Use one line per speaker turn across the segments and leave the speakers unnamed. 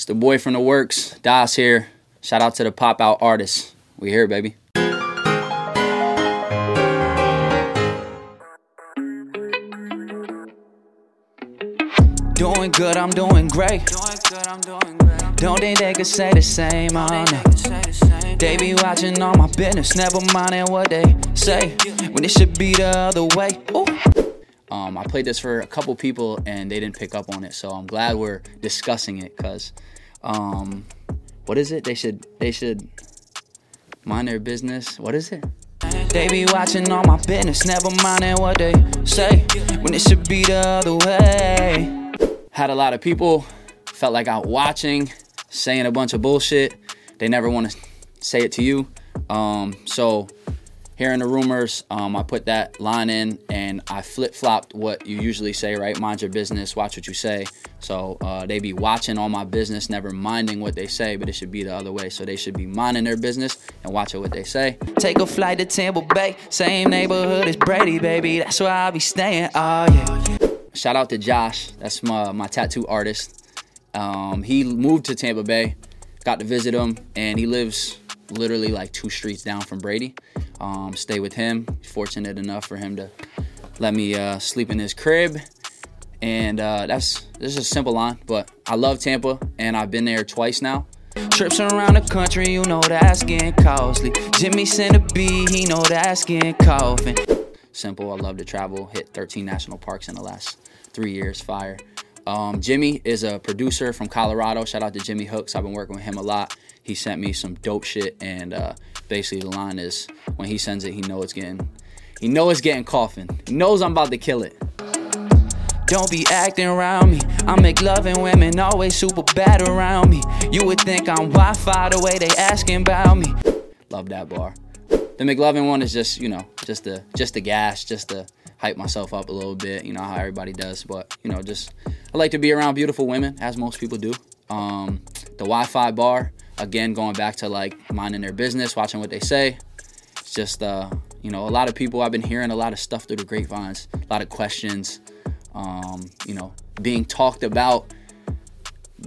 It's the boy from the works, Doss here. Shout out to the pop out artists. We here, baby.
Doing good, I'm doing great. Don't think they could say the same on it. They be watching all my business, never minding what they say. When it should be the other way. Ooh.
Um, I played this for a couple people and they didn't pick up on it, so I'm glad we're discussing it. Cause, um, what is it? They should they should mind their business. What is it?
They be watching all my business, never minding what they say. When it should be the other way.
Had a lot of people felt like out watching, saying a bunch of bullshit. They never want to say it to you. Um, so hearing the rumors, um, I put that line in and I flip flopped what you usually say, right? Mind your business, watch what you say. So uh, they be watching all my business, never minding what they say, but it should be the other way. So they should be minding their business and watching what they say.
Take a flight to Tampa Bay, same neighborhood as Brady, baby. That's where I'll be staying. Oh yeah.
Shout out to Josh, that's my my tattoo artist. Um, he moved to Tampa Bay, got to visit him, and he lives literally like two streets down from Brady. Um, stay with him. Fortunate enough for him to let me uh, sleep in his crib. And uh, that's this is a simple line, but I love Tampa, and I've been there twice now.
Trips around the country, you know that's getting costly. Jimmy sent a B, he know that's getting coffin.
Simple. I love to travel. Hit 13 national parks in the last three years. Fire. Um, Jimmy is a producer from Colorado. Shout out to Jimmy Hooks. I've been working with him a lot. He sent me some dope shit, and uh, basically the line is when he sends it, he know it's getting, he know it's getting coffin. He knows I'm about to kill it.
Don't be acting around me. I McLovin women always super bad around me. You would think I'm Wi-Fi the way they asking about me.
Love that bar. The McLovin one is just, you know, just the just the gas, just to hype myself up a little bit. You know how everybody does, but you know, just I like to be around beautiful women, as most people do. Um, the Wi-Fi bar, again, going back to like minding their business, watching what they say. It's just, uh, you know, a lot of people. I've been hearing a lot of stuff through the grapevines, a lot of questions. Um, you know, being talked about,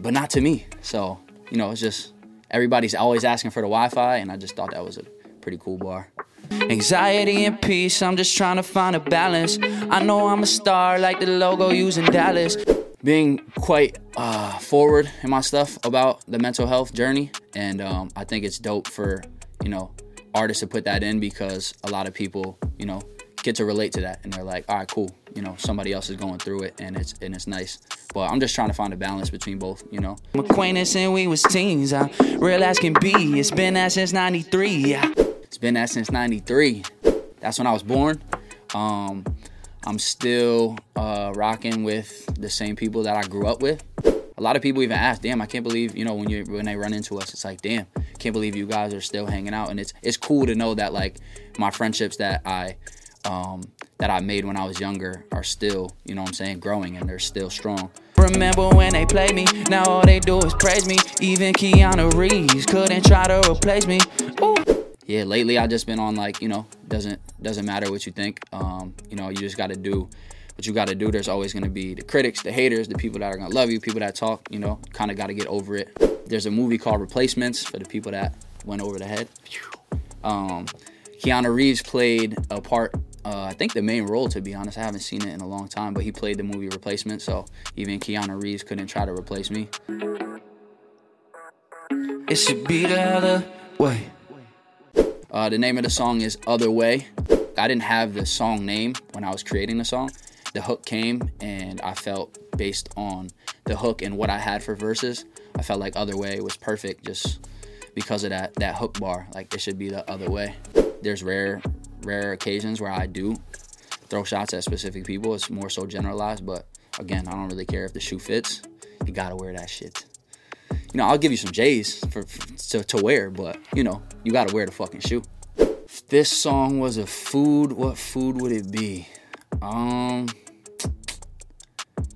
but not to me. So, you know, it's just everybody's always asking for the Wi-Fi, and I just thought that was a pretty cool bar.
Anxiety and peace, I'm just trying to find a balance. I know I'm a star like the logo using Dallas.
Being quite uh, forward in my stuff about the mental health journey, and um, I think it's dope for you know artists to put that in because a lot of people you know get to relate to that, and they're like, all right, cool, you know, somebody else is going through it, and it's and it's nice. But I'm just trying to find a balance between both, you know.
Acquaintance and we was teens. Uh, real as can be. It's been that since '93. Yeah.
It's been that since 93. That's when I was born. Um, I'm still uh, rocking with the same people that I grew up with. A lot of people even ask, "Damn, I can't believe you know when you when they run into us, it's like, damn, can't believe you guys are still hanging out." And it's it's cool to know that like my friendships that I um, that I made when I was younger are still, you know what I'm saying, growing and they're still strong.
Remember when they played me? Now all they do is praise me. Even Keanu Reeves couldn't try to replace me.
Yeah, lately I just been on like, you know, doesn't doesn't matter what you think. Um, you know, you just got to do what you got to do. There's always going to be the critics, the haters, the people that are going to love you, people that talk, you know, kind of got to get over it. There's a movie called Replacements for the people that went over the head. Um, Keanu Reeves played a part uh, I think the main role, to be honest. I haven't seen it in a long time, but he played the movie Replacement, so even Keanu Reeves couldn't try to replace me.
It should be the other way.
Uh, the name of the song is Other Way. I didn't have the song name when I was creating the song. The hook came, and I felt based on the hook and what I had for verses, I felt like Other Way was perfect just because of that that hook bar. Like it should be the other way. There's rare rare occasions where I do throw shots at specific people. It's more so generalized, but again, I don't really care if the shoe fits. You gotta wear that shit. You know, I'll give you some J's for, for to, to wear, but you know, you gotta wear the fucking shoe. If this song was a food, what food would it be? Um,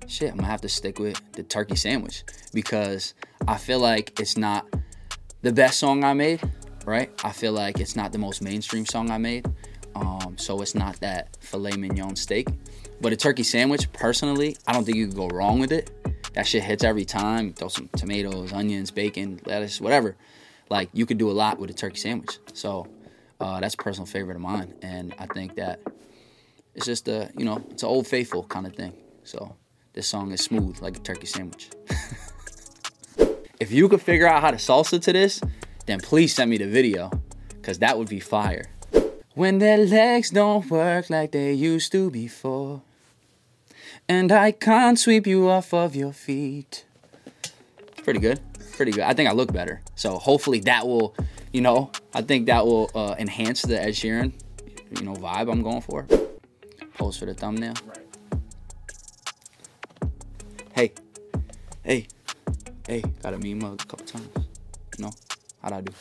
shit, I'm gonna have to stick with the turkey sandwich because I feel like it's not the best song I made, right? I feel like it's not the most mainstream song I made. Um, so it's not that filet mignon steak. But a turkey sandwich, personally, I don't think you could go wrong with it. That shit hits every time. Throw some tomatoes, onions, bacon, lettuce, whatever. Like you could do a lot with a turkey sandwich. So uh, that's a personal favorite of mine, and I think that it's just a you know it's an old faithful kind of thing. So this song is smooth like a turkey sandwich. if you could figure out how to salsa to this, then please send me the video, cause that would be fire. When their legs don't work like they used to before. And I can't sweep you off of your feet. Pretty good. Pretty good. I think I look better. So hopefully that will, you know, I think that will uh, enhance the Ed Sheeran, you know, vibe I'm going for. Pose for the thumbnail. Hey, hey, hey, got a meme mug a couple times. No, how'd I do?